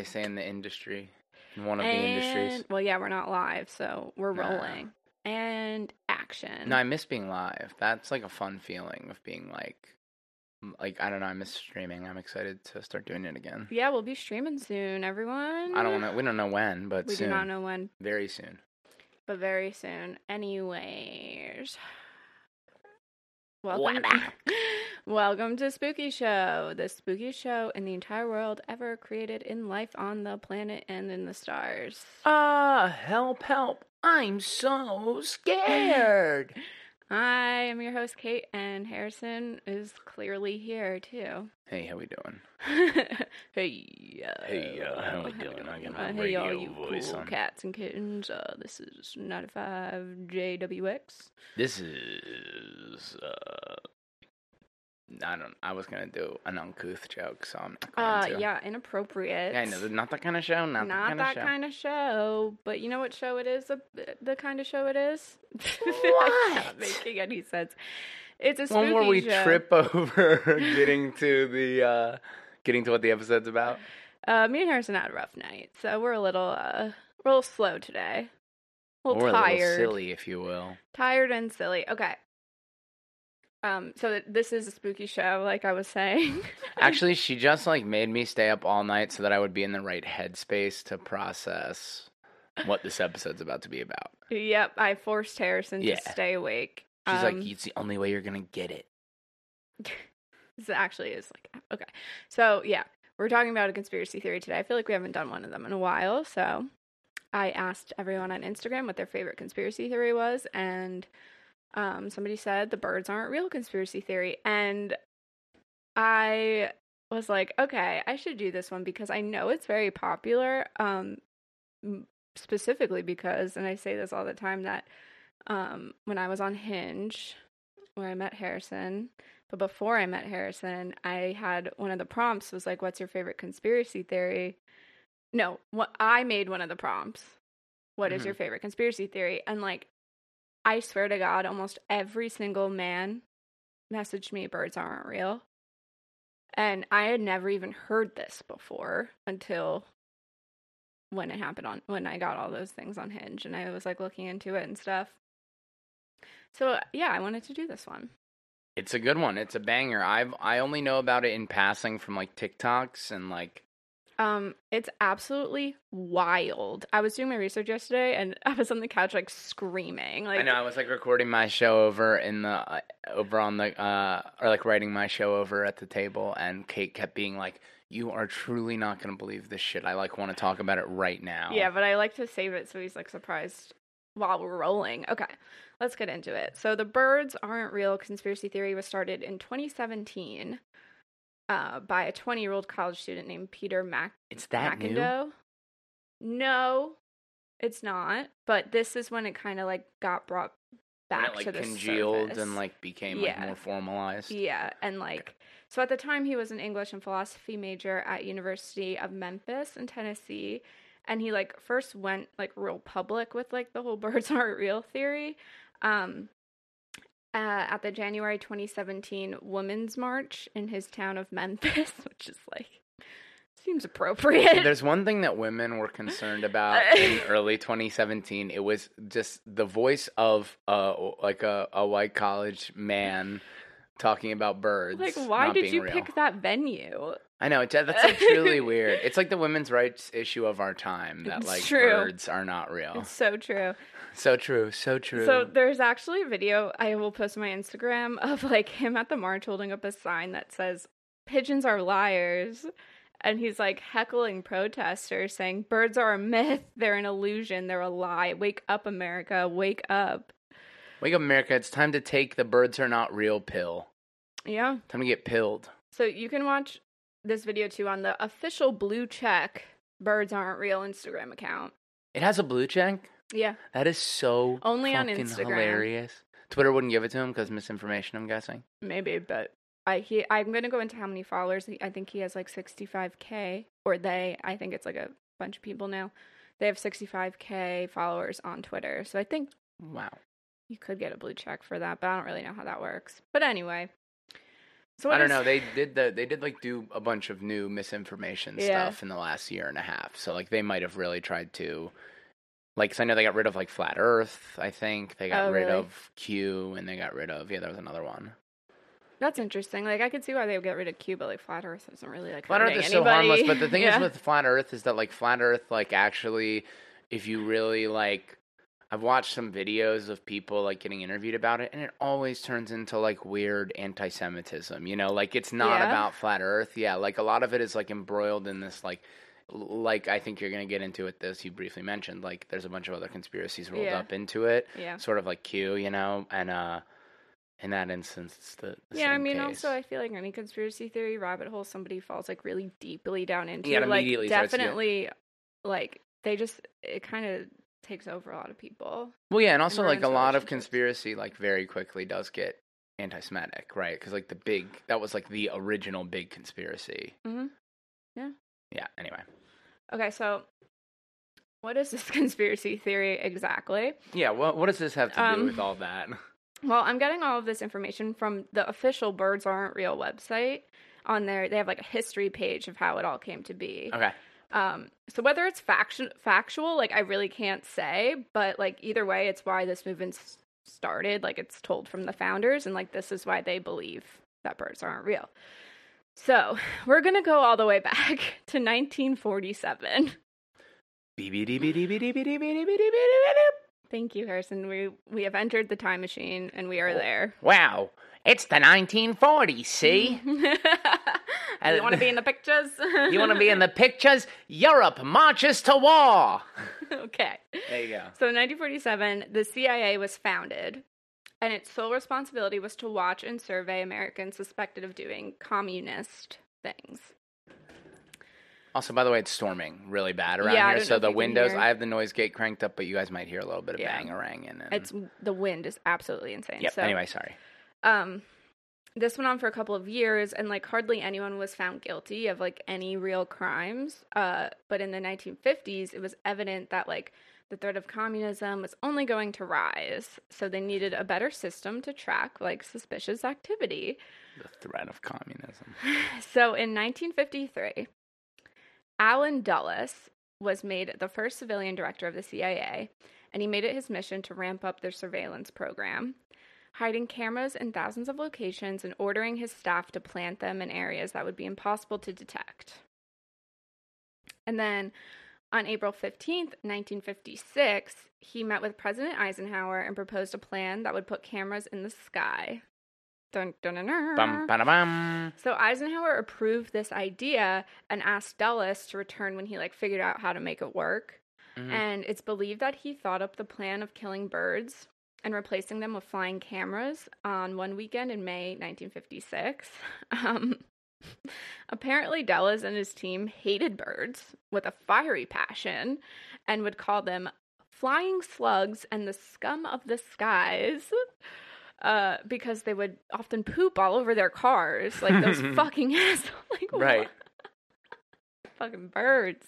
they say in the industry, in one of and, the industries. Well, yeah, we're not live, so we're Nah. rolling. And action. No, I miss being live. That's like a fun feeling of being like, like I don't know. I miss streaming. I'm excited to start doing it again. yeah, we'll be streaming soon, everyone. I don't know. We don't know when, but We soon. do not know when, Very soon. but very soon. Anyways. Welcome, Welcome. welcome to Spooky Show, the spooky show in the entire world ever created in life on the planet and in the stars. Ah, help, help! I'm so scared. I am your host, Kait, and Harrison is clearly here too. hey, how we doing? hey, uh, Hey, uh, how we doing? I got my uh, hey, all you voice cool on. cats and kittens. Uh, this is 95 JWX. This is. uh I don't. I was gonna do an uncouth joke, so I'm not Uh, to. yeah, inappropriate. Yeah, I know. Not that kind of show. Not, Not that kind that of show. kind of show, but you know what show it is? The, the kind of show it is. What? Not making any sense. It's a One where we show. trip over getting to the uh getting to what the episode's about. Uh, me and Harrison had a rough night, so we're a little uh, we're a little slow today. A little or a tired. little silly, if you will. tired and silly. Okay. Um, so th- this is a spooky show, like I was saying. Actually, she just like made me stay up all night so that I would be in the right headspace to process what this episode's about to be about. yep, I forced Harrison Yeah. to stay awake. She's Um, like, "It's the only way you're gonna get it." This actually is like okay. So yeah, we're talking about a conspiracy theory today. I feel like we haven't done one of them in a while, so I asked everyone on Instagram what their favorite conspiracy theory was, and um, somebody said the birds aren't real conspiracy theory, and I was like, okay, I should do this one because I know it's very popular. Um, specifically because, and I say this all the time that um, when I was on Hinge, where I met Harrison, but before I met Harrison, I had one of the prompts was like, "What's your favorite conspiracy theory?" No, what I made one of the prompts. What is Mhm. your favorite conspiracy theory? And like, I swear to God, almost every single man messaged me, "Birds aren't real," and I had never even heard this before until when it happened on when I got all those things on Hinge, and I was like looking into it and stuff. So yeah, I wanted to do this one. It's a good one. It's a banger. I've I only know about it in passing from like TikToks and like Um, it's absolutely wild. I was doing my research yesterday, and I was on the couch like screaming. Like, I know I was like recording my show over in the uh, over on the uh or like writing my show over at the table and Kait kept being like you are truly not going to believe this shit. I like want to talk about it right now. yeah, but I like to save it so he's like surprised while we're rolling. Okay, let's get into it. So, the birds aren't real conspiracy theory was started in 2017 uh, by a 20 year old college student named Peter Mac. It's that new. No, it's not. But this is when it kind of like got brought back it, like to the congealed surface. and like became Yeah. like more formalized. Yeah, and like so at the time he was an English and philosophy major at University of Memphis in Tennessee, and he like first went like real public with like the whole birds aren't real theory. Um uh, at the January 2017 Women's March in his town of Memphis, which is like seems appropriate. There's one thing that women were concerned about in early 2017. It was just the voice of uh like a, a white college man talking about birds. like, why did you real. pick that venue? I know it's that's like truly weird. It's like the women's rights issue of our time that It's like true. birds are not real. It's so true. So true, so true. So there's actually a video I will post on my Instagram of like him at the march holding up a sign that says pigeons are liars and he's like heckling protesters saying birds are a myth, they're an illusion, they're a lie. Wake up America, wake up. Wake up, America! It's time to take the birds are not real pill. Yeah. Time to get pilled. So you can watch this video too on the official blue check birds aren't real Instagram account. It has a blue check. Yeah. That is so Only on Instagram. hilarious. Twitter wouldn't give it to him because misinformation. I'm guessing. Maybe, but I he I'm gonna go into how many followers. I think he has like 65k, or they. I think it's like a bunch of people now. They have 65k followers on Twitter, so I think Wow. you could get a blue check for that, but I don't really know how that works. But anyway, So I don't is- know. They did the they did like do a bunch of new misinformation Yeah. stuff in the last year and a half. So like they might have really tried to like 'cause I know they got rid of like flat Earth. I think they got Oh, rid really? of Q and they got rid of yeah. There was another one. That's interesting. Like I could see why they would get rid of Q, but like flat Earth isn't really like Flat Earth is so harmless, but the thing Yeah. is with flat Earth is that like flat Earth, like actually, if you really like, I've watched some videos of people like getting interviewed about it, and it always turns into like weird anti-Semitism. You know, like it's not Yeah? about flat Earth. Yeah, like a lot of it is like embroiled in this like. Like I think you're gonna get into it. This you briefly mentioned. Like there's a bunch of other conspiracies rolled Yeah. up into it, yeah. sort of like Q, you know. And uh, in that instance, it's the, the Yeah, I mean, case. also, I feel like any conspiracy theory rabbit hole somebody falls like really deeply down into, Yeah, it like immediately starts to get- definitely, like they just it kind of takes over a lot of people. Well, yeah, and also like a lot of conspiracy, like very quickly does get anti-Semitic, right? Because like the big, that was like the original big conspiracy. hmm Yeah. Yeah. Anyway. Okay, so what is this conspiracy theory exactly? Yeah. What What does this have to do Um, with all that? Well, I'm getting all of this information from the official Birds Aren't Real website. On there, they have like a history page of how it all came to be. Okay. Um, so whether it's faction factual, like I really can't say, but like either way, it's why this movement started. Like it's told from the founders, and like this is why they believe that birds aren't real. So we're gonna go all the way back to 1947. Thank you, Harrison. We we have entered the time machine, and we are there. Wow. It's the 1940s. See. You want to be in the pictures? you want to be in the pictures? Europe marches to war. okay. There you go. So in 1947, the CIA was founded, and its sole responsibility was to watch and survey Americans suspected of doing communist things. Also, by the way, it's storming really bad around Yeah, here. So the windows. I have the noise gate cranked up, but you guys might hear a little bit of Yeah. bang in it. It's the wind is absolutely insane. Yep. So, Anyway, sorry. um, this went on for a couple of years, and like hardly anyone was found guilty of like any real crimes. Uh, but in the 1950s, it was evident that like the threat of communism was only going to rise. So they needed a better system to track like suspicious activity. The threat of communism. So in 1953, Allen Dulles was made the first civilian director of the CIA, and he made it his mission to ramp up their surveillance program, hiding cameras in thousands of locations and ordering his staff to plant them in areas that would be impossible to detect. And then on April 15th, 1956, he met with President Eisenhower and proposed a plan that would put cameras in the sky. Dun, dun, dun, dun. Bum, ba, bum. So Eisenhower approved this idea and asked Dulles to return when he like figured out how to make it work. Mhm. And it's believed that he thought up the plan of killing birds and replacing them with flying cameras on one weekend in May 1956. Um, apparently, Dulles and his team hated birds with a fiery passion and would call them flying slugs and the scum of the skies. Uh, because they would often poop all over their cars, like those fucking assholes. Like. Right. fucking birds.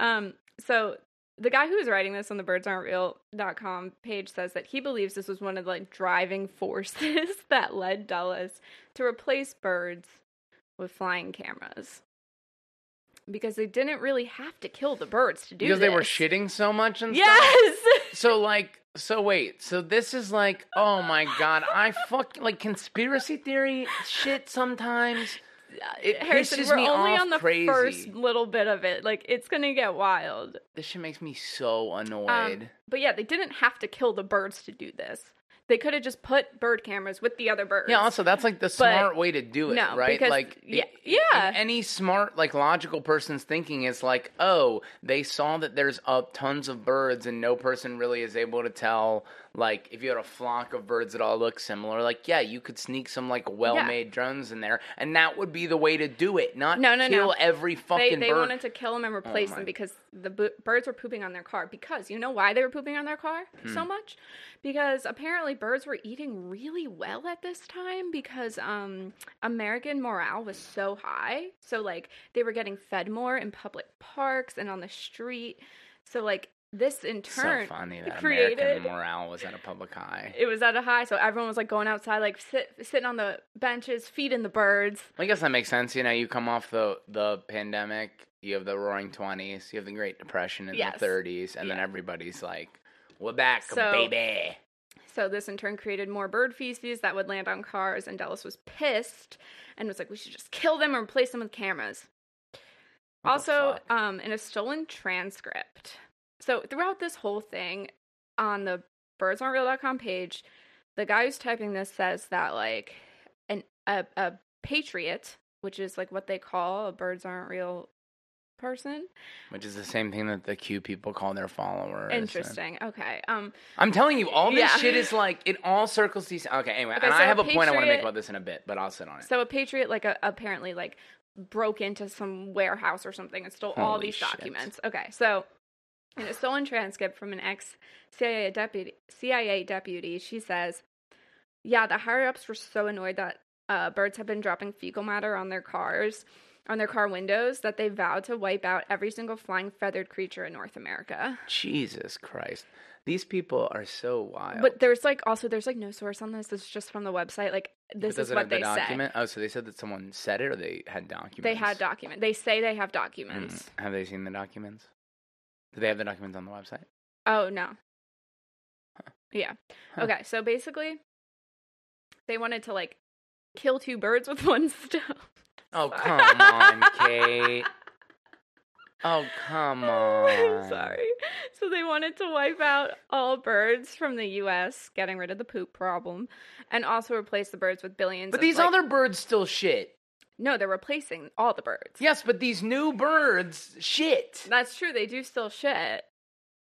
Um, so the guy who was writing this on the birdsaren'treal.com page says that he believes this was one of the like driving forces that led Dulles to replace birds with flying cameras. Because they didn't really have to kill the birds to do Because they were shitting so much and stuff. Yes. So like, so wait, so this is like, oh my god, I fuck like conspiracy theory shit sometimes. It Harrison, pisses we're me only off on the crazy. first little bit of it. Like it's gonna get wild. This shit makes me so annoyed. Um, but yeah, they didn't have to kill the birds to do this. They could have just put bird cameras with the other birds. yeah, also that's like the smart way to do it, no, right? because- like, yeah- i- i- yeah. any smart, like logical person's thinking is like, oh, they saw that there's uh, tons of birds, and no person really is able to tell. Like, if you had a flock of birds that all look similar, like, yeah, you could sneak some like well-made drones in there, and that would be the way to do it. Not No, no, kill no. every they, fucking they bird. wanted to kill them and replace my- them because the birds were pooping on their car. Because you know why they were pooping on their car Hmm. so much? Because apparently birds were eating really well at this time because um, American morale was so high. So like they were getting fed more in public parks and on the street. So like this in turn so funny that created- American morale was at a public high. it was at a high, so everyone was like going outside, like sit, sitting on the benches, feeding the birds. I guess that makes sense. You know, you come off the the pandemic, you have the Roaring Twenties, you have the Great Depression in Yes. the Thirties, and then everybody's like, "We're back, So- baby." So this in turn created more bird feces that would land on cars, and Dulles was pissed and was like, "We should just kill them or replace them with cameras." What also, fuck? um, in a stolen transcript. So throughout this whole thing, on the birdsaren'treal.com page, the guy who's typing this says that like an a, a patriot, which is like what they call a birds aren't real person. Which is the same thing that the Q people call their followers. and- Interesting. Okay. Um. I'm telling you, all this Yeah. shit is like it all circles these. Okay, anyway, Okay, and so I have a point I want to make about this in a bit, but I'll sit on it. So a patriot, like a, apparently, like broke into some warehouse or something and stole all these shit. documents. Okay, so in a stolen transcript from an ex CIA deputy, CIA deputy, she says, "Yeah, the higher ups were so annoyed that uh, birds have been dropping fecal matter on their cars." On their car windows, that they vowed to wipe out every single flying feathered creature in North America. Jesus Christ, these people are so wild. But there's like also there's like no source on this. This is just from the website. Like this is what they say. document? Oh, so they said that someone said it, or they had documents. They had document. They say they have Mm. documents. Have they seen the documents? Do they have the documents on the website? Oh no. Yeah. Huh. Okay, so basically they wanted to like kill two birds with one stone. Oh come on, Kait. Oh come on. I'm sorry. So they wanted to wipe out all birds from the US, getting rid of the poop problem, and also replace the birds with billions But these like- other birds still shit. No, they're replacing all the birds. Yes, but these new birds shit. That's true. They do still shit.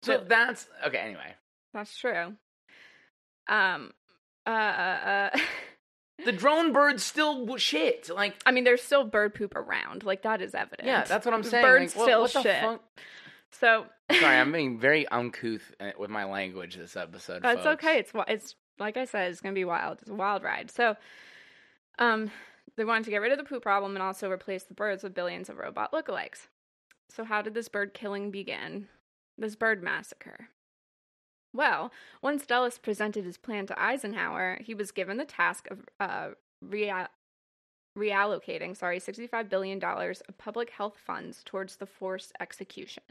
So But- that's okay. Anyway, That's true. Um uh uh, uh the drone birds still shit. Like, I mean, there's still bird poop around. Like that is evident. yeah, that's what I'm saying. Birds Like, still shit. fuck? So Sorry, I'm being very uncouth uh, with my language this episode. that's folks. okay. It's it's like I said, it's gonna be wild. It's a wild ride. So, um, they wanted to get rid of the poop problem and also replace the birds with billions of robot lookalikes. So, how did this bird killing begin? This bird massacre. Well, once Dulles presented his plan to Eisenhower, he was given the task of uh, rea- reallocating, sorry, $65 billion of public health funds towards the forced execution.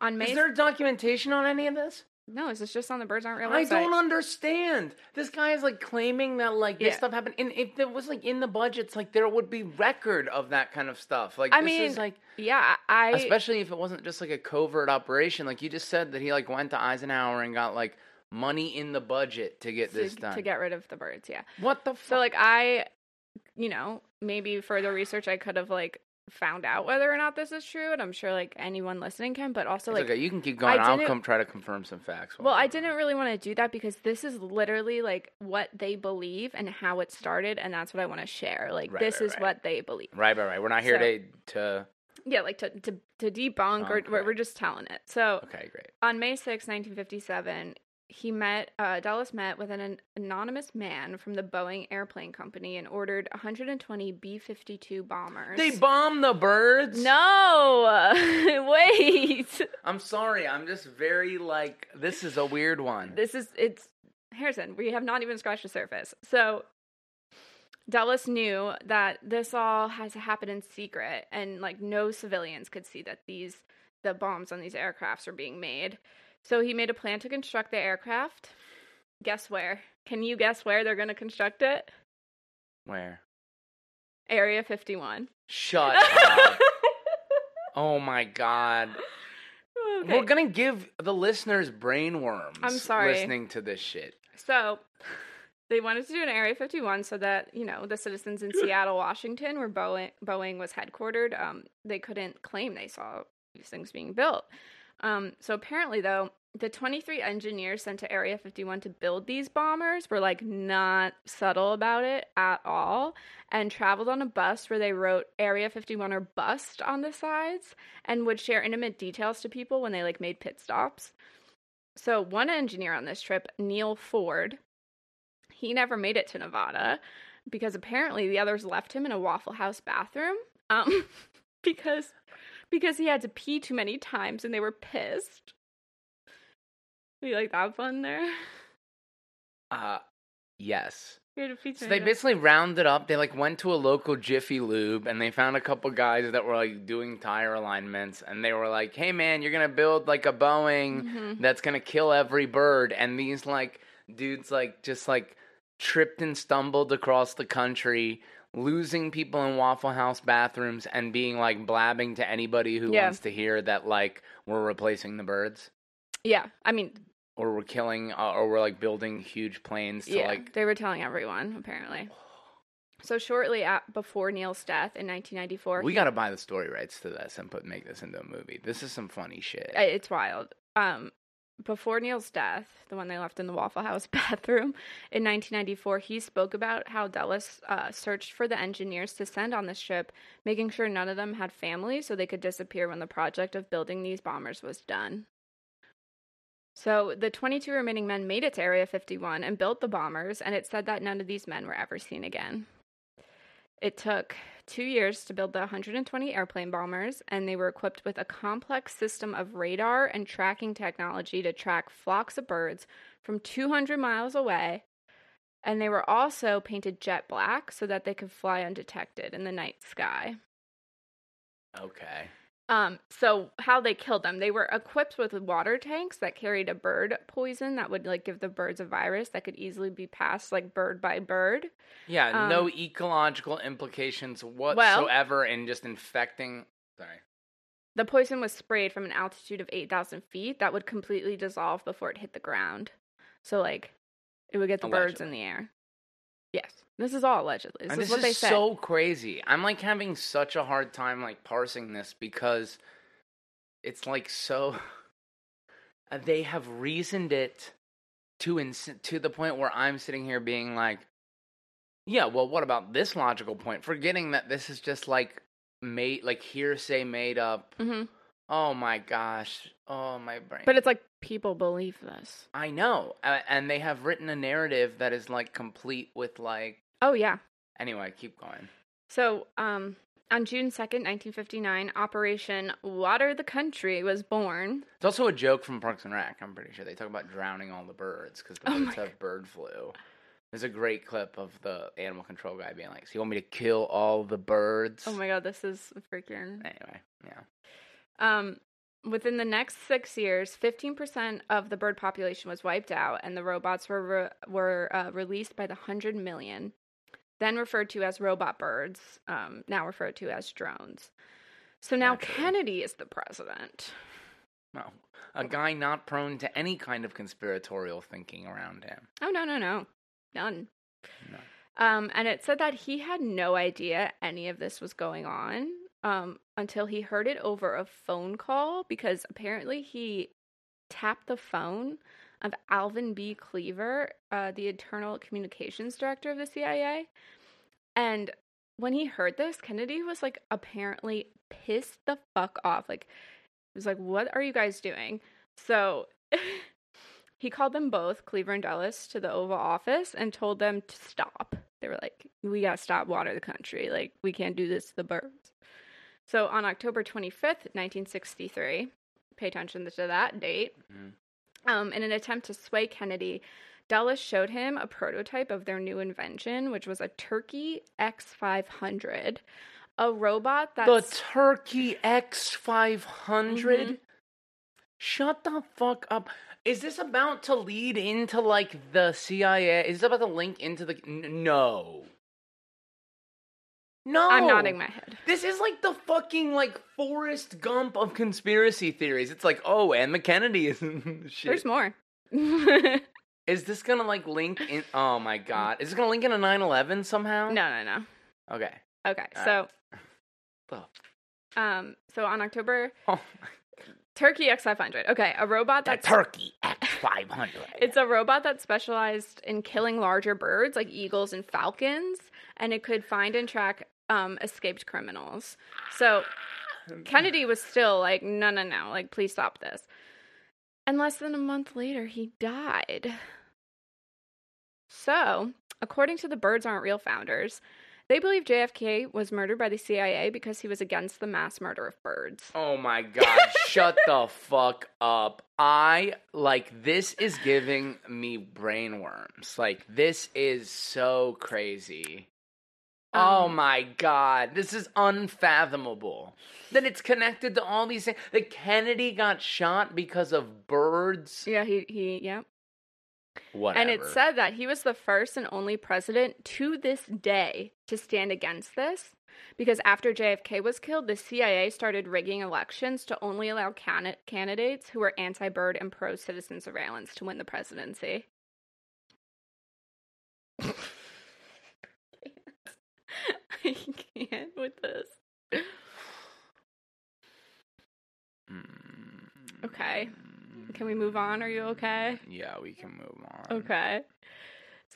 On May Is there documentation on any of this? No, this is just on the Birds Aren't Real I website. don't understand. This guy is like claiming that like this Yeah. stuff happened. And if it was like in the budgets, like there would be record of that kind of stuff. Like I this mean, is like Yeah, I especially if it wasn't just like a covert operation. Like you just said that he like went to Eisenhower and got like money in the budget to get to, this done. to get rid of the birds. Yeah. what the fuck? So like I, you know, maybe further research I could have like found out whether or not this is true, and I'm sure like anyone listening can. But also It's like, okay, you can keep going. I I'll come try to confirm some facts. well, I didn't really want to do that because this is literally like what they believe and how it started, and that's what I want to share. Like Right, this right, is right. what they believe. Right, right, right. We're not here So- to to. Yeah, like to to to debunk or Okay. we're, we're just telling it. So Okay, great. on May 6, 1957, he met, uh, Dulles met with an, an anonymous man from the Boeing Airplane Company and ordered 120 B 52 bombers. They bomb the birds. No! Wait! I'm sorry. I'm just very like this is a weird one. This is, it's, Harrison, we have not even scratched the surface. So, Dulles knew that this all has to happen in secret and like no civilians could see that these the bombs on these aircrafts are being made. So he made a plan to construct the aircraft. Guess where? Can you guess where they're going to construct it? Where? Area 51. Shut up. oh my god. Okay. We're gonna give the listeners brain worms. I'm sorry. Listening to this shit. So they wanted to do an Area 51 so that, you know, the citizens in Seattle, Washington, where Boeing, Boeing was headquartered, um, they couldn't claim they saw these things being built. Um, so apparently, though, the 23 engineers sent to Area 51 to build these bombers were like not subtle about it at all and traveled on a bus where they wrote Area 51 or bust on the sides and would share intimate details to people when they like made pit stops. So one engineer on this trip, Neil Ford, he never made it to Nevada because apparently the others left him in a Waffle House bathroom. Um, because because he had to pee too many times and they were pissed. You like that fun there? Uh, yes. He had to pee too So they basically rounded up. They like went to a local Jiffy Lube and they found a couple guys that were like doing tire alignments and they were like, "Hey man, you're gonna build like a Boeing Mhm. that's gonna kill every bird." And these like dudes like just like tripped and stumbled across the country, losing people in Waffle House bathrooms and being like blabbing to anybody who Yeah. wants to hear that like we're replacing the birds Yeah, I mean, or we're killing uh, or we're like building huge planes to yeah, like they were telling everyone apparently. So shortly at, before Neil's death in 1994, We got to buy the story rights to this and put make this into a movie. This is some funny shit. It's wild. Um, before Neil's death, the one they left in the Waffle House bathroom in 1994, he spoke about how Dulles uh, searched for the engineers to send on the ship, making sure none of them had families so they could disappear when the project of building these bombers was done. So the 22 remaining men made it to Area 51 and built the bombers, and it said that none of these men were ever seen again. It took two years to build the 120 airplane bombers, and they were equipped with a complex system of radar and tracking technology to track flocks of birds from 200 miles away. And they were also painted jet black so that they could fly undetected in the night sky. okay. Um, so how they killed them? They were equipped with water tanks that carried a bird poison that would like give the birds a virus that could easily be passed like bird by bird. Yeah, Um, no ecological implications whatsoever in just infecting. Sorry. The poison was sprayed from an altitude of 8,000 feet that would completely dissolve before it hit the ground. So, like, it would get the birds in the air. Yes. This is all allegedly. This and is this what they said. This is said. so crazy. I'm like having such a hard time like parsing this because it's like so. uh, They have reasoned it to ins- to the point where I'm sitting here being like, yeah, well, what about this logical point? Forgetting that this is just like made like hearsay made up. Mm-hmm. Oh my gosh. Oh my brain. But it's like people believe this. I know, uh, and they have written a narrative that is like complete with like. Oh, yeah. Anyway, keep going. So, um, on June 2nd, 1959, Operation Water the Country was born. It's also a joke from Parks and Rec. I'm pretty sure they talk about drowning all the birds because the Oh birds have bird flu. There's a great clip of the animal control guy being like, "So you want me to kill all the birds?" Oh my god, this is freaking. Anyway, yeah. Um, within the next six years, 15% of the bird population was wiped out, and the robots were re- were uh, released by the hundred million, then referred to as robot birds, um, now referred to as drones. So now Naturally. Kennedy is the president. Well, a guy not prone to any kind of conspiratorial thinking around him. Oh no no no, none. No. Um, and it said that he had no idea any of this was going on um, until he heard it over a phone call because apparently he tapped the phone of Alvin B. Cleaver, uh, the internal communications director of the CIA. And when he heard this, Kennedy was like apparently pissed the fuck off. Like, he was like, What are you guys doing? So he called them both, Cleaver and Dulles, to the Oval Office and told them to stop. They were like, We gotta stop water the country. Like, we can't do this to the birds. So on October 25th, 1963, pay attention to that date, Mhm. um, in an attempt to sway Kennedy, Dulles showed him a prototype of their new invention, which was a Turkey X500, a robot that's The Turkey X500? Mhm. Shut the fuck up. Is this about to lead into like the CIA? Is this about to link into the. No. No. I'm nodding my head. This is like the fucking like Forrest Gump of conspiracy theories. It's like, oh, and the Kennedy is shit. There's more. Is this gonna like link in? Oh my god, is this gonna link into 9/11 somehow? no, no. No. Okay. Okay, All so Oh, um, so on October, oh Turkey X500. Okay, a robot the that's Turkey X500. It's a robot that specialized in killing larger birds like eagles and falcons, and it could find and track um, escaped criminals. So Kennedy was still like, no, no, no, like, please stop this. And less than a month later, he died. So, according to the Birds Aren't Real founders, They believe JFK was murdered by the CIA because he was against the mass murder of birds. Oh my god, shut the fuck up. I like this is giving me brain worms. Like this is so crazy. Oh Um, my god, this is unfathomable. That it's connected to all these things. That Kennedy got shot because of birds. Yeah, he he yeah. Whatever. And it said that he was the first and only president to this day to stand against this because after JFK was killed, the CIA started rigging elections to only allow can- candidates who were anti bird and pro citizen surveillance to win the presidency. I can't with this. Okay. Can we move on? Are you okay? Yeah, we can move on. Okay.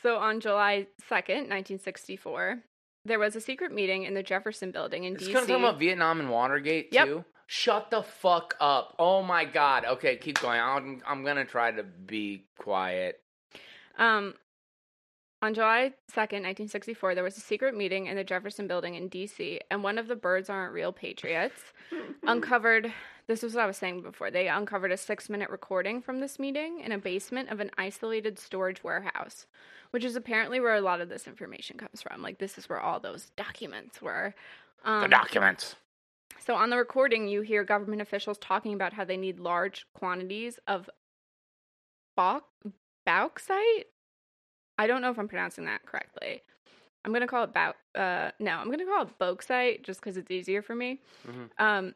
So on July 2nd, 1964, there was a secret meeting in the Jefferson building in It's DC. gonna talk about Vietnam and Watergate Yep. too. Shut the fuck up! Oh my god. Okay, keep going. I'm I'm gonna try to be quiet. Um, on July 2nd, 1964, there was a secret meeting in the Jefferson building in DC, and one of the Birds Aren't Real Patriots uncovered. This was what I was saying before. They uncovered a six minute recording from this meeting in a basement of an isolated storage warehouse, which is apparently where a lot of this information comes from. Like, this is where all those documents were. Um, the documents. So on the recording, you hear government officials talking about how they need large quantities of bauxite. I don't know if I'm pronouncing that correctly. I'm gonna call it bau. Uh, no, I'm gonna call it bauxite just because it's easier for me. Mhm. Um,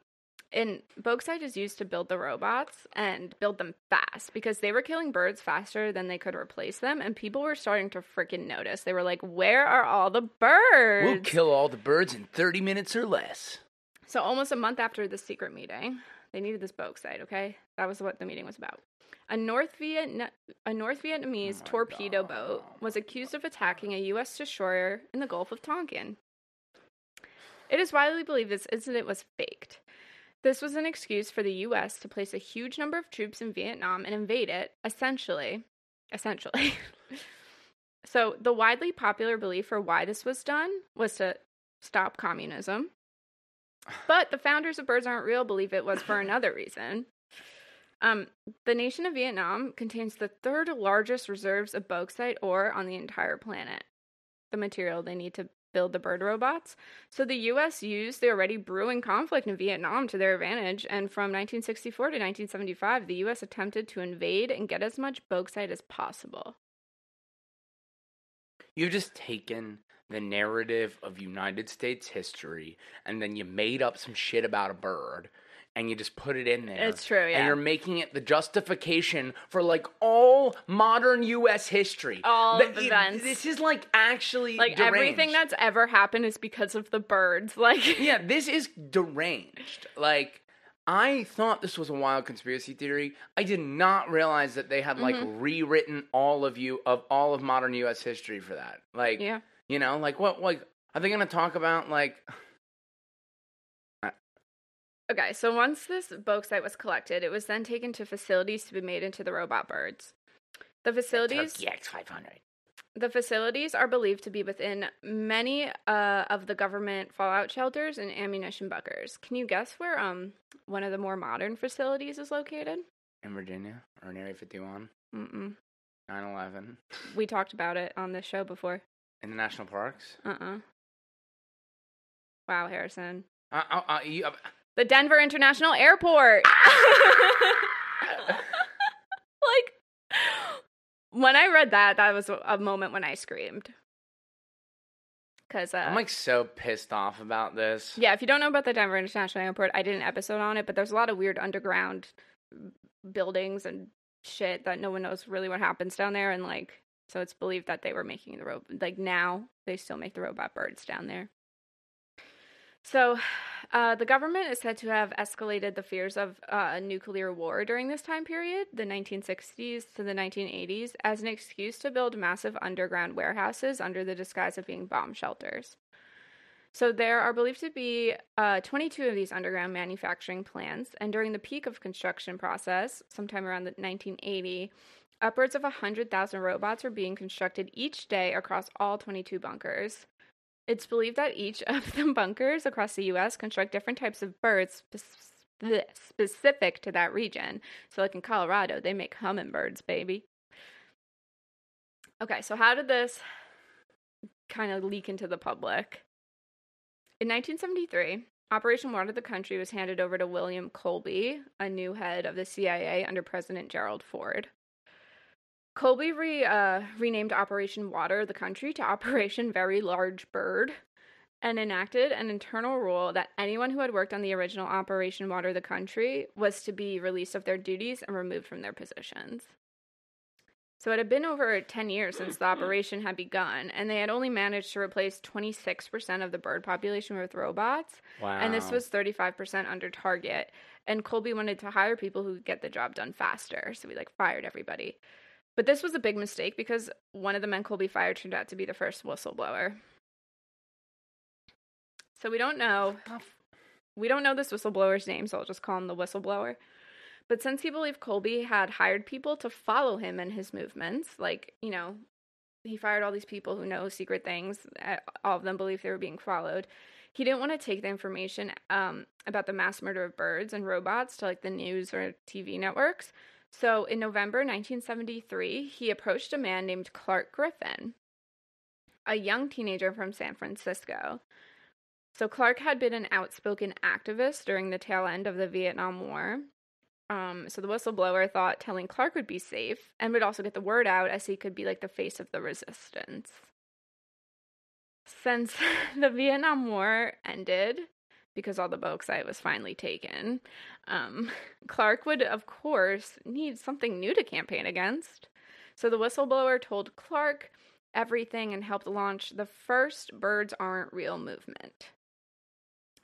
and bauxite is used to build the robots and build them fast because they were killing birds faster than they could replace them, and people were starting to freaking notice. They were like, "Where are all the birds?" We'll kill all the birds in 30 minutes or less. So almost a month after the secret meeting, they needed this bauxite. Okay, that was what the meeting was about. A North Vietna- a North Vietnamese Oh torpedo God. boat was accused of attacking a U.S. destroyer in the Gulf of Tonkin. It is widely believed this incident was faked. This was an excuse for the U.S. to place a huge number of troops in Vietnam and invade it. Essentially, essentially. so the widely popular belief for why this was done was to stop communism. But the founders of Birds Aren't Real believe it was for another reason. Um, the nation of Vietnam contains the third largest reserves of bauxite ore on the entire planet, the material they need to build the bird robots. So the US used the already brewing conflict in Vietnam to their advantage, and from 1964 to 1975, the US attempted to invade and get as much bauxite as possible. You've just taken the narrative of United States history and then you made up some shit about a bird and you just put it in there. It's true, yeah. And you're making it the justification for like all modern US history. All the it- events. This is like actually Like everything that's ever happened is because of the birds. Like Yeah, this is deranged. Like I thought this was a wild conspiracy theory. I did not realize that they had like Mm-hmm. rewritten all of you of all of modern US history for that. Like yeah. You know, like what like are they gonna talk about like Okay, so once this bauxite was collected, it was then taken to facilities to be made into the robot birds. The facilities Turkey X five hundred? the facilities are believed to be within many uh, of the government fallout shelters and ammunition bunkers. Can you guess where um one of the more modern facilities is located? In Virginia or in Area 51, Mm-mm. 9/11, We talked about it on this show before. In the national parks. Uh-uh. Wow, Harrison. Uh, uh, uh, you, uh, The Denver International Airport. like when I read that, that was a moment when I screamed. Cause uh, I'm like so pissed off about this. yeah, if you don't know about the Denver International Airport, I did an episode on it, but there's a lot of weird underground buildings and shit that no one knows really what happens down there, and like so it's believed that they were making the robot like now they still make the robot birds down there. So, uh, the government is said to have escalated the fears of uh, a nuclear war during this time period, the 1960s to the 1980s, as an excuse to build massive underground warehouses under the disguise of being bomb shelters. So, there are believed to be uh, 22 of these underground manufacturing plants, and during the peak of construction process, sometime around the 1980, upwards of 100,000 robots are being constructed each day across all 22 bunkers. It's believed that each of the bunkers across the U.S. construct different types of birds spe- specific to that region. So, like in Colorado, they make hummingbirds, baby. Okay, so how did this kind of leak into the public? In 1973, Operation Water the Country was handed over to William Colby, a new head of the CIA under President Gerald Ford. Colby re, uh, renamed Operation Water the Country to Operation Very Large Bird and enacted an internal rule that anyone who had worked on the original Operation Water the Country was to be released of their duties and removed from their positions. So it had been over 10 years since the operation had begun, and they had only managed to replace 26% of the bird population with robots. Wow. And this was 35% under target. And Colby wanted to hire people who could get the job done faster. So we like fired everybody. But this was a big mistake because one of the men Colby fired turned out to be the first whistleblower. So we don't know. We don't know this whistleblower's name, so I'll just call him the whistleblower. But since he believed Colby had hired people to follow him and his movements, like, you know, he fired all these people who know secret things, all of them believed they were being followed. He didn't want to take the information um, about the mass murder of birds and robots to like the news or TV networks. So in November 1973, he approached a man named Clark Griffin, a young teenager from San Francisco. So Clark had been an outspoken activist during the tail end of the Vietnam War. Um, so the whistleblower thought telling Clark would be safe and would also get the word out as he could be like the face of the resistance. Since the Vietnam War ended, because all the bauxite was finally taken, um, Clark would, of course, need something new to campaign against. So the whistleblower told Clark everything and helped launch the first Birds Aren't Real movement.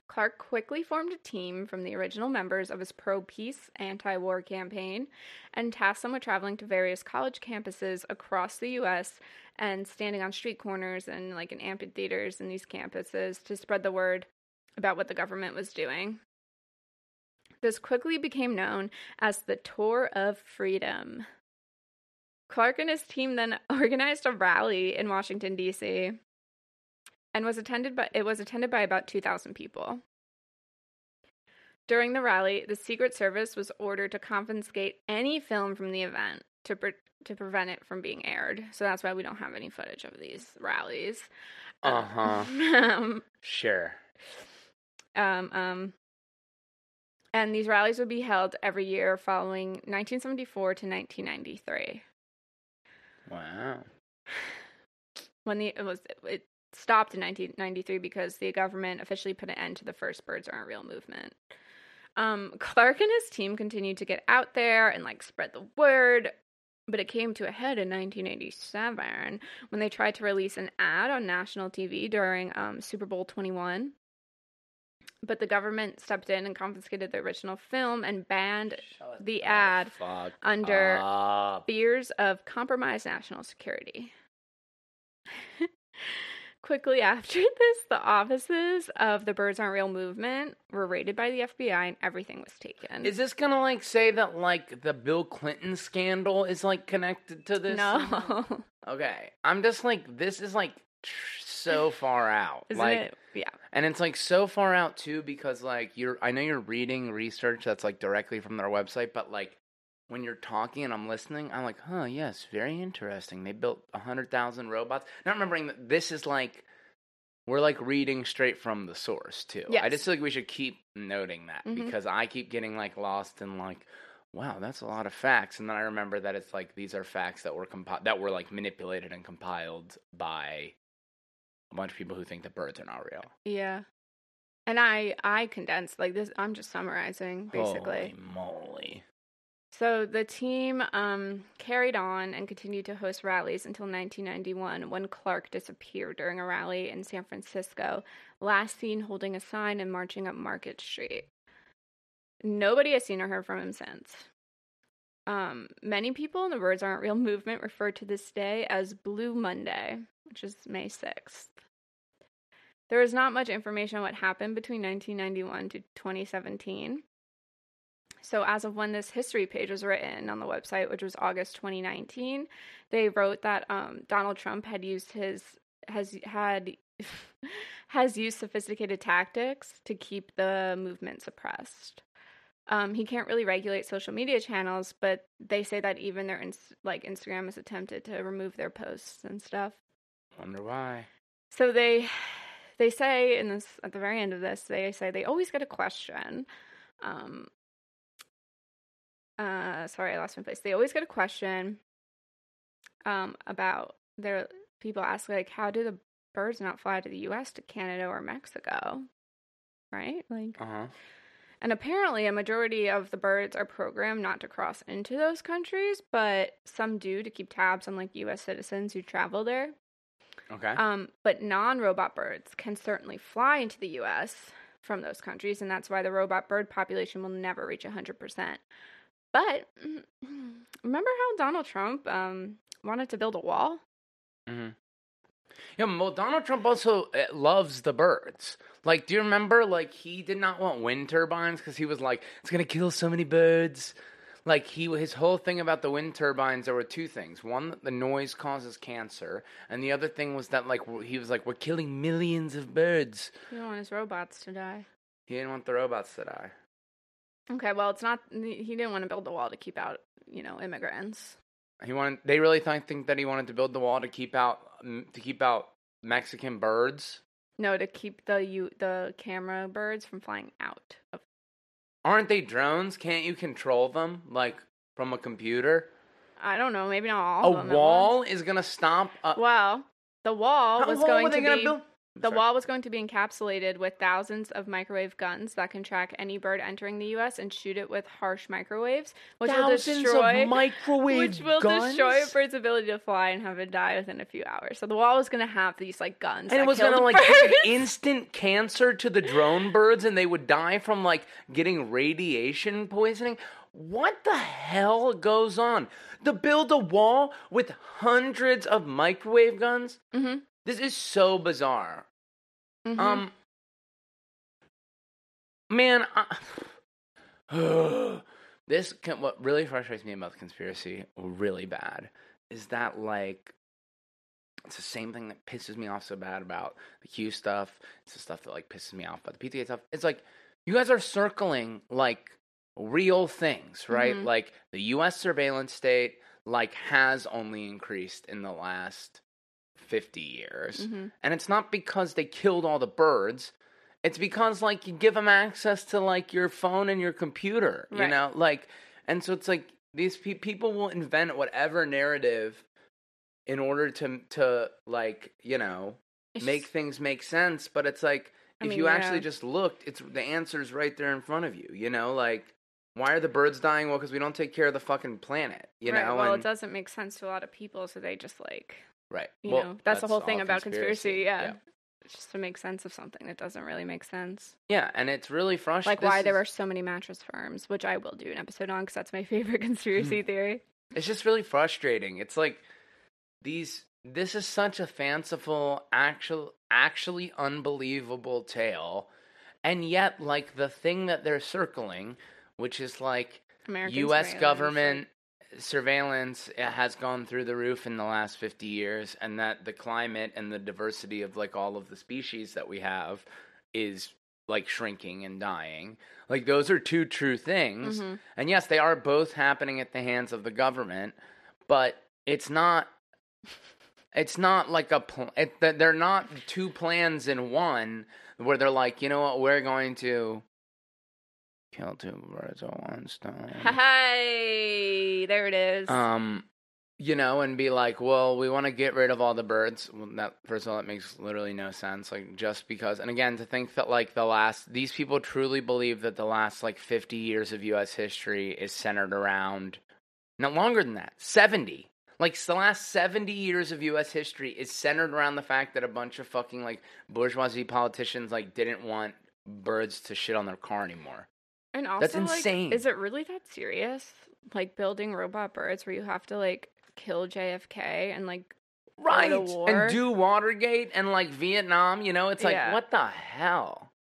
Clark quickly formed a team from the original members of his pro peace anti war campaign and tasked them with traveling to various college campuses across the U.S. and standing on street corners and like in amphitheaters in these campuses to spread the word about what the government was doing. This quickly became known as the Tour of Freedom. Clark and his team then organized a rally in Washington D.C. and was attended by it was attended by about 2000 people. During the rally, the Secret Service was ordered to confiscate any film from the event to pre- to prevent it from being aired. So that's why we don't have any footage of these rallies. Uh huh. Um, Sure. Um, um, and these rallies would be held every year following 1974 to 1993. Wow. when the it was it stopped in 1993 because the government officially put an end to the first birds aren't real movement um clark and his team continued to get out there and like spread the word but it came to a head in 1987 when they tried to release an ad on national tv during um, super bowl 21 but the government stepped in and confiscated the original film and banned Shut the ad under up. fears of compromised national security. Quickly after this, the offices of the Birds Aren't Real movement were raided by the FBI and everything was taken. Is this gonna like say that like the Bill Clinton scandal is like connected to this? no. Okay, I'm just like this is like so far out. Isn't like, it? Yeah. and it's like so far out too because like you're I know you're reading research that's like directly from their website, but like when you're talking and I'm listening, I'm like, huh, yes, very interesting. They built a hundred thousand robots. Not remembering that this is like we're like reading straight from the source too. Yes. I just feel like we should keep noting that Mhm. because I keep getting like lost in like, wow, that's a lot of facts, and then I remember that it's like these are facts that were compi- that were like manipulated and compiled by a bunch of people who think that birds are not real. Yeah. And I I condensed like this I'm just summarizing basically. Holy moly! So the team um, carried on and continued to host rallies until 1991 when Clark disappeared during a rally in San Francisco, last seen holding a sign and marching up Market Street. Nobody has seen or heard from him since. Um, many people in the Birds Aren't Real movement refer to this day as Blue Monday, which is May 6th. There is not much information on what happened between 1991 to 2017. So, as of when this history page was written on the website, which was August 2019, they wrote that um, Donald Trump had used his has had has used sophisticated tactics to keep the movement suppressed. Um, he can't really regulate social media channels, but they say that even their ins- like Instagram has attempted to remove their posts and stuff. Wonder why. So they they say in this at the very end of this, they say they always get a question. Um, uh, sorry, I lost my place. They always get a question um, about their people ask like, how do the birds not fly to the U.S. to Canada or Mexico? Right, like, Uh huh. And apparently a majority of the birds are programmed not to cross into those countries, but some do to keep tabs on like U.S. citizens who travel there. Okay. Um, but non-robot birds can certainly fly into the U.S. from those countries, and that's why the robot bird population will never reach 100%. But remember how Donald Trump um, wanted to build a wall? hmm Yeah, well, Donald Trump also uh, loves the birds. Like, do you remember? Like, he did not want wind turbines because he was like, it's gonna kill so many birds. Like, he his whole thing about the wind turbines, there were two things. One, that the noise causes cancer, and the other thing was that like he was like, we're killing millions of birds. He didn't want his robots to die. He didn't want the robots to die. Okay, well, it's not. He didn't want to build a wall to keep out, you know, immigrants. He wanted. They really th- think that he wanted to build the wall to keep out to keep out Mexican birds. No, to keep the you the camera birds from flying out of Aren't they drones? Can't you control them like from a computer? I don't know, maybe not all A of them. wall is gonna stop. A- Well, the wall How was going to be build? The Sorry. wall was going to be encapsulated with thousands of microwave guns that can track any bird entering the U.S. and shoot it with harsh microwaves, which will destroy microwave which will guns? destroy a bird's ability to fly and have it die within a few hours. So the wall was going to have these like guns, and it was gonna like birds. give instant cancer to the drone birds, and they would die from like getting radiation poisoning. What the hell goes on? To build a wall with hundreds of microwave guns? Mhm. This is so bizarre. Mhm. Um, man, I, this can, what really frustrates me about the conspiracy really bad is that like it's the same thing that pisses me off so bad about the Q stuff. It's the stuff that like pisses me off about the PTA stuff. It's like you guys are circling like real things, right? Mhm. Like the U.S. surveillance state like has only increased in the last fifty years. Mhm. And it's not because they killed all the birds. It's because like you give them access to like your phone and your computer, you know? Like and so it's like these pe- people will invent whatever narrative in order to to like, you know, It's make just- things make sense, but it's like I if mean, you actually just looked, it's the answer's right there in front of you, you know? Like why are the birds dying? Well, because we don't take care of the fucking planet, you right, know? Well, and, it doesn't make sense to a lot of people, so they just like right. you Well, know that's, the whole thing about conspiracy. Yeah. It's just to make sense of something that doesn't really make sense. Yeah, and it's really frustrating. Like why there are so many mattress firms, which I will do an episode on because that's my favorite conspiracy theory. It's just really frustrating. It's like these this is such a fanciful, actual actually unbelievable tale. And yet like the thing that they're circling, which is like American US government surveillance has gone through the roof in the last 50 years and that the climate and the diversity of like all of the species that we have is like shrinking and dying. Like those are two true things. Mhm. And yes, they are both happening at the hands of the government, but it's not it's not like a pl- it, they're not two plans in one where they're like, you know what, we're going to kill two birds with one stone. Hi, there it is. um, you know, and be like, well, we want to get rid of all the birds. Well, that first of all, that makes literally no sense. Like, just because, and again, to think that like the last, these people truly believe that the last like fifty years of U.S. history is centered around, no longer than that, seventy. Like the last seventy years of U.S. history is centered around the fact that a bunch of fucking like bourgeoisie politicians like didn't want birds to shit on their car anymore. And also, that's like, insane. is it really that serious? Like building robot birds where you have to like kill JFK and like right and do watergate and like vietnam you know it's like Yeah. what the hell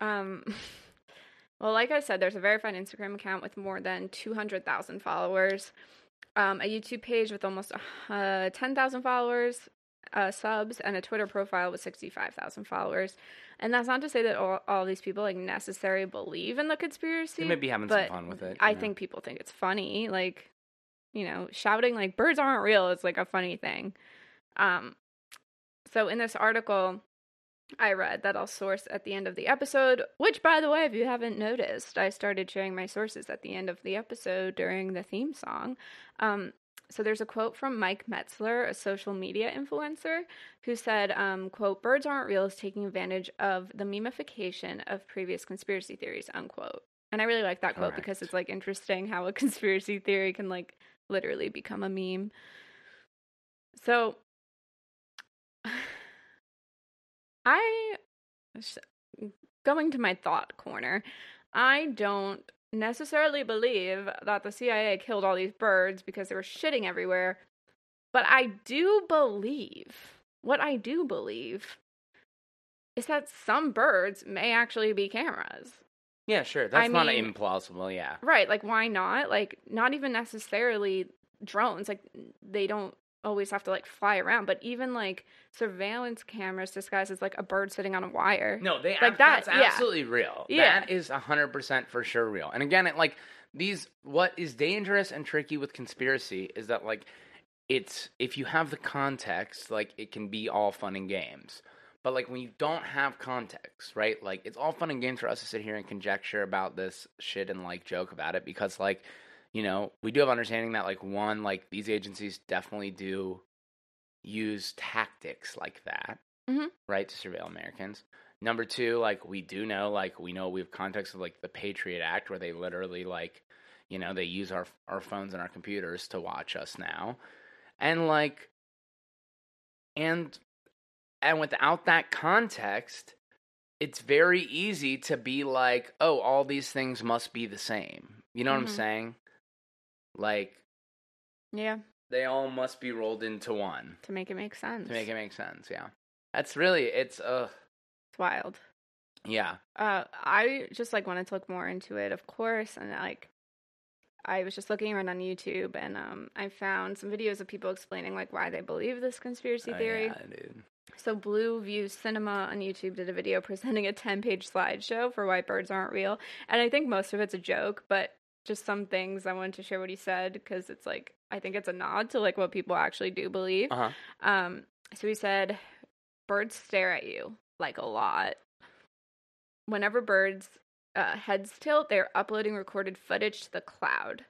Um, well, like I said, there's a verified Instagram account with more than 200,000 followers, um, a YouTube page with almost uh, 10,000 followers, uh, subs and a Twitter profile with 65,000 followers. And that's not to say that all, all these people like necessarily believe in the conspiracy. They may be having some fun with it. I know? think people think it's funny. Like, you know, shouting like birds aren't real is like a funny thing. Um, so in this article, I read that I'll source at the end of the episode, which, by the way, if you haven't noticed, I started sharing my sources at the end of the episode during the theme song. Um, so there's a quote from Mike Metzler, a social media influencer, who said, um, quote, birds aren't real is taking advantage of the memification of previous conspiracy theories, unquote. And I really like that quote because it's like interesting how a conspiracy theory can like literally become a meme. So I going to my thought corner. I don't necessarily believe that the CIA killed all these birds because they were shitting everywhere, but I do believe what I do believe is that some birds may actually be cameras. Yeah, sure. That's not mean- implausible. Yeah. Right, like why not? Like not even necessarily drones. Like they don't always have to like fly around, but even like surveillance cameras disguised as like a bird sitting on a wire. No, they Like like that, That's yeah. absolutely real. Yeah. That is hundred percent for sure real. And again, it like these. What is dangerous and tricky with conspiracy is that like it's if you have the context, like it can be all fun and games. But like when you don't have context, right? Like it's all fun and games for us to sit here and conjecture about this shit and like joke about it because like you know we do have understanding that like one like these agencies definitely do use tactics like that Mhm. right to surveil americans number two like we do know like we know we have context of like the patriot act where they literally like you know they use our our phones and our computers to watch us now and like and and without that context it's very easy to be like oh all these things must be the same you know what Mhm. i'm saying like Yeah, they all must be rolled into one to make it make sense. to make it make sense yeah that's really it's uh It's wild. yeah Uh, I just like wanted to look more into it, of course, and like I was just looking around on YouTube and um I found some videos of people explaining like why they believe this conspiracy Oh, theory. yeah, dude. So Blue View Cinema on YouTube did a video presenting a 10-page slideshow for why birds aren't real, and I think most of it's a joke, but just some things I wanted to share what he said because it's like I think it's a nod to like what people actually do believe. uh-huh Um, so he said, birds stare at you like a lot. Whenever birds' uh, heads tilt, they're uploading recorded footage to the cloud.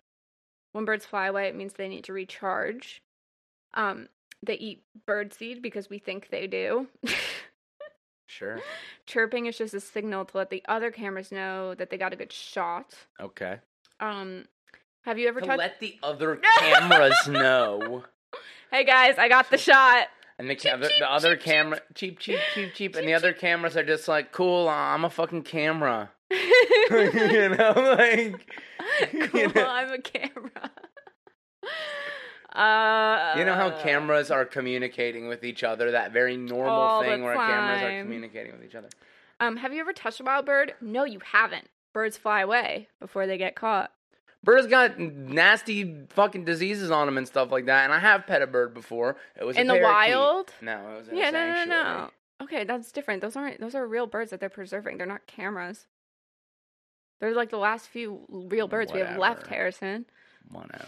When birds fly away, it means they need to recharge. Um, they eat birdseed because we think they do. sure Chirping is just a signal to let the other cameras know that they got a good shot. okay Um, have you ever to touched? let the other cameras know hey guys, I got the shot. and the, Cheep, ca- the, cheep, the other cheep, camera cheap cheap cheap cheap and the other cameras are just like cool i'm a fucking camera you know like cool, you know, I'm a camera. Uh, you know how cameras are communicating with each other that very normal thing where cameras are communicating with each other Um, have you ever touched a wild bird? No, you haven't. Birds fly away before they get caught. Birds got nasty fucking diseases on them and stuff like that. And I have pet a bird before. It was In the parakeet. wild? No, it was in Yeah, no, no, no. Okay, that's different. Those aren't. Those are real birds that they're preserving. They're not cameras. They're like the last few real birds we have left, Harrison. Whatever.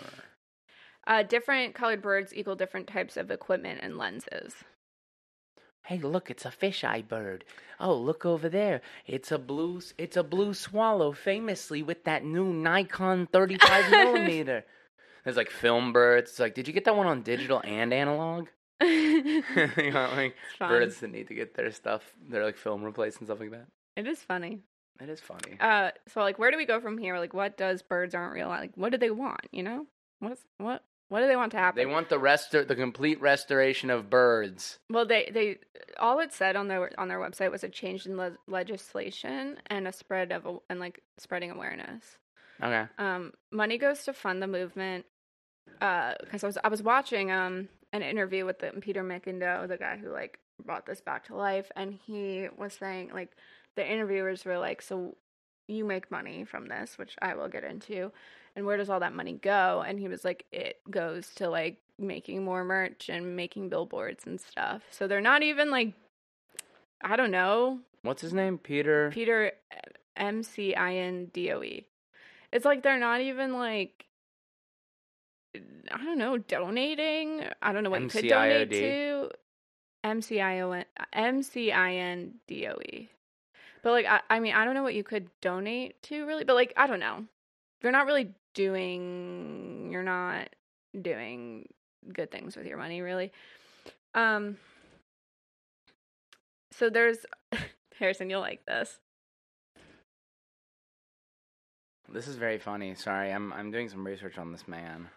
Uh, different colored birds equal different types of equipment and lenses. Hey, look, it's a fisheye bird. Oh, look over there. It's a blue. It's a blue swallow, famously with that new Nikon 35 millimeter. There's like film birds. It's like, did you get that one on digital and analog? you know, like birds that need to get their stuff, their like film replaced and stuff like that. It is funny. It is funny. Uh, so like, where do we go from here? Like, what does birds aren't real? Like, what do they want? You know, what's what? What do they want to happen? They want the restor- the complete restoration of birds. Well, they they all it said on their on their website was a change in le- legislation and a spread of and like spreading awareness. Okay. Um, money goes to fund the movement. Uh, because I was I was watching um an interview with the, Peter McIndoe, the guy who like brought this back to life, and he was saying like the interviewers were like, so you make money from this, which I will get into, and where does all that money go? And he was like, it goes to like making more merch and making billboards and stuff. So they're not even like I don't know, What's his name? Peter. Peter uh, M C I N D O E. It's like they're not even like I don't know, donating. I don't know what you could donate MCIOD. to. M C I O N M C I N D O E. But like I, I mean I don't know what you could donate to really, but like I don't know. You're not really doing you're not doing good things with your money really. Um so there's Harrison, you'll like this. This is very funny. Sorry, I'm I'm doing some research on this man,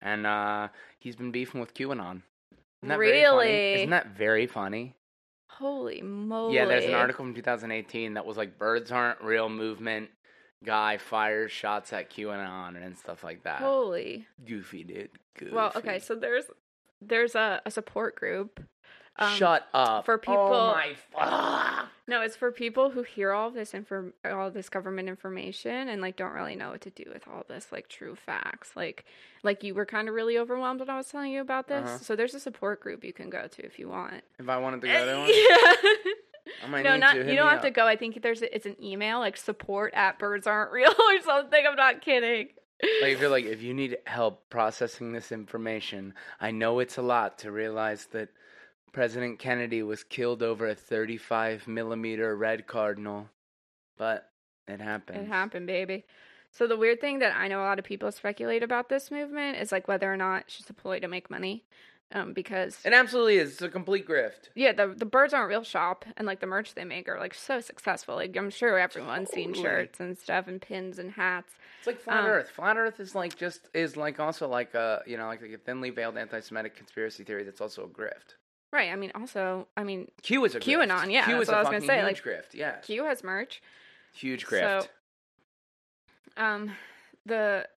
and uh, he's been beefing with QAnon. Isn't that very funny? Really? Isn't that very funny? Holy moly. Yeah, there's an article from 2018 that was like "Birds aren't real" movement guy fires shots at QAnon and stuff like that. Holy. Goofy, dude. Goofy. Well, okay, so there's there's a, a support group. Um, Shut up. for people- Oh my fuck. No, it's for people who hear all this inform all this government information and like don't really know what to do with all this like true facts. Like like you were kind of really overwhelmed when I was telling you about this. Uh-huh. So there's a support group you can go to if you want. If I wanted to go there, one, yeah. I might no, need not to. You don't have to go. I think there's a, it's an email like support at birds aren't real or something. I'm not kidding. Like if you're like, if you need help processing this information, I know it's a lot to realize that President Kennedy was killed over a 35 millimeter red cardinal, but it happened. It happened, baby. So the weird thing that I know a lot of people speculate about this movement is like whether or not she's a ploy to make money, um, because It absolutely is. It's a complete grift. yeah, the the birds aren't real shop, and like the merch they make are like so successful. Like I'm sure everyone's seen Totally. shirts and stuff and pins and hats. It's like flat Um, Earth. Flat Earth is like just is like also like a you know like a thinly veiled anti-Semitic conspiracy theory that's also a grift. Right. I mean, also, I mean, Q is a grift. QAnon, yeah, Q that's is what I was gonna say, huge like- grift. Yeah, Q has merch. huge grift. So, um, the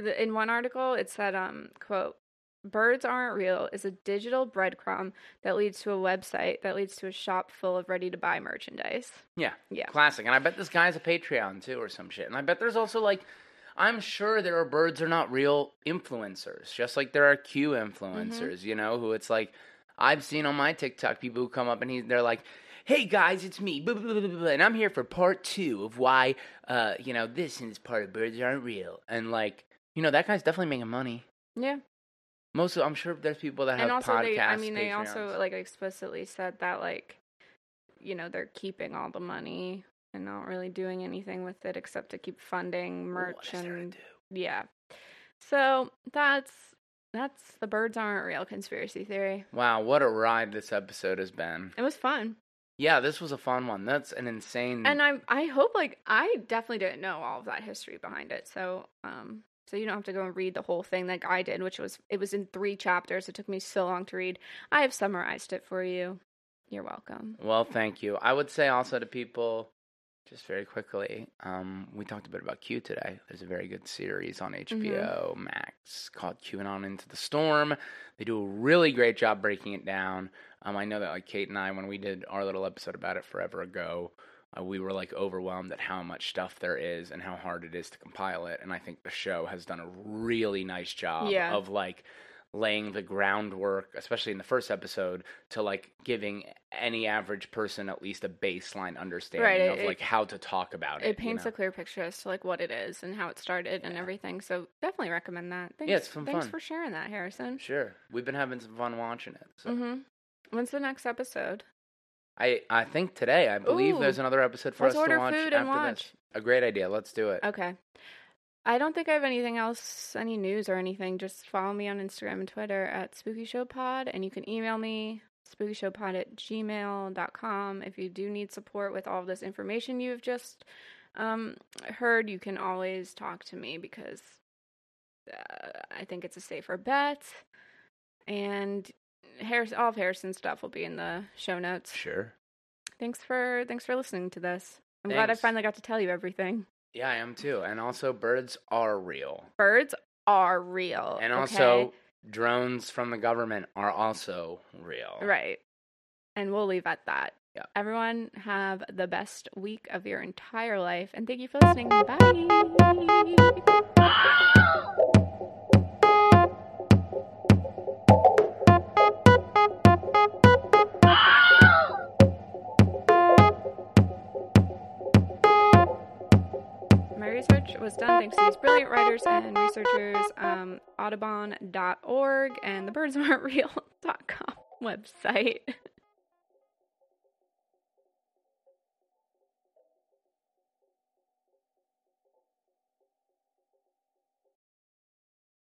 the in one article it said, um, quote, "Birds aren't real" is a digital breadcrumb that leads to a website that leads to a shop full of ready to buy merchandise. yeah, Yeah. classic. And I bet this guy's a Patreon too or some shit. And I bet there's also like. I'm sure there are birds are not real influencers, just like there are Q influencers, you know, who it's like I've seen on my TikTok people who come up and he, they're like, "Hey guys, it's me, blah, blah, blah, and I'm here for part two of why, uh, you know, this and this part of birds aren't real." And like, you know, that guy's definitely making money. Yeah, Most, of, I'm sure there's people that have and also podcasts. they, I mean, they also like explicitly said that like, you know, they're keeping all the money and not really doing anything with it except to keep funding merch What is there to and do? yeah. So that's that's the birds aren't real conspiracy theory. Wow, what a ride this episode has been. It was fun. Yeah, this was a fun one. That's an insane. And I I hope like I definitely didn't know all of that history behind it. So um so you don't have to go and read the whole thing like I did, which was it was in 3 chapters. It took me so long to read. I have summarized it for you. You're welcome. Well, thank you. I would say also to people, just very quickly, um, we talked a bit about Q today. There's a very good series on HBO Max called QAnon Into the Storm. They do a really great job breaking it down. Um, I know that like Kait and I, when we did our little episode about it forever ago, uh, we were like overwhelmed at how much stuff there is and how hard it is to compile it. And I think the show has done a really nice job Yeah. of like laying the groundwork, especially in the first episode, to like giving any average person at least a baseline understanding Right, of it- like how to talk about it. It paints you a clear picture as to like what it is and how it started and Yeah. everything. So definitely recommend that. Thanks, Yeah, it's some Thanks fun. for sharing that, Harrison. Sure, we've been having some fun watching it. So Mhm. When's the next episode? I I think today I believe Ooh. there's another episode for Let's to watch food after watch. this. A great idea. Let's do it. Okay. I don't think I have anything else, any news or anything. Just follow me on Instagram and Twitter at Spooky Show Pod, and you can email me spookyshowpod at gmail.com. If you do need support with all this information you've just um, heard, you can always talk to me because uh, I think it's a safer bet. And Harris, all of Harrison's stuff will be in the show notes. Sure. Thanks for thanks for listening to this. I'm glad I finally got to tell you everything. Yeah, I am too. And also, birds are real. birds are real. And okay? also, drones from the government are also real. right. And we'll leave at that. Yeah. Everyone have the best week of your entire life. And thank you for listening. Bye. Was done thanks to these brilliant writers and researchers, um, Audubon.org and the birdsarentreal.com website.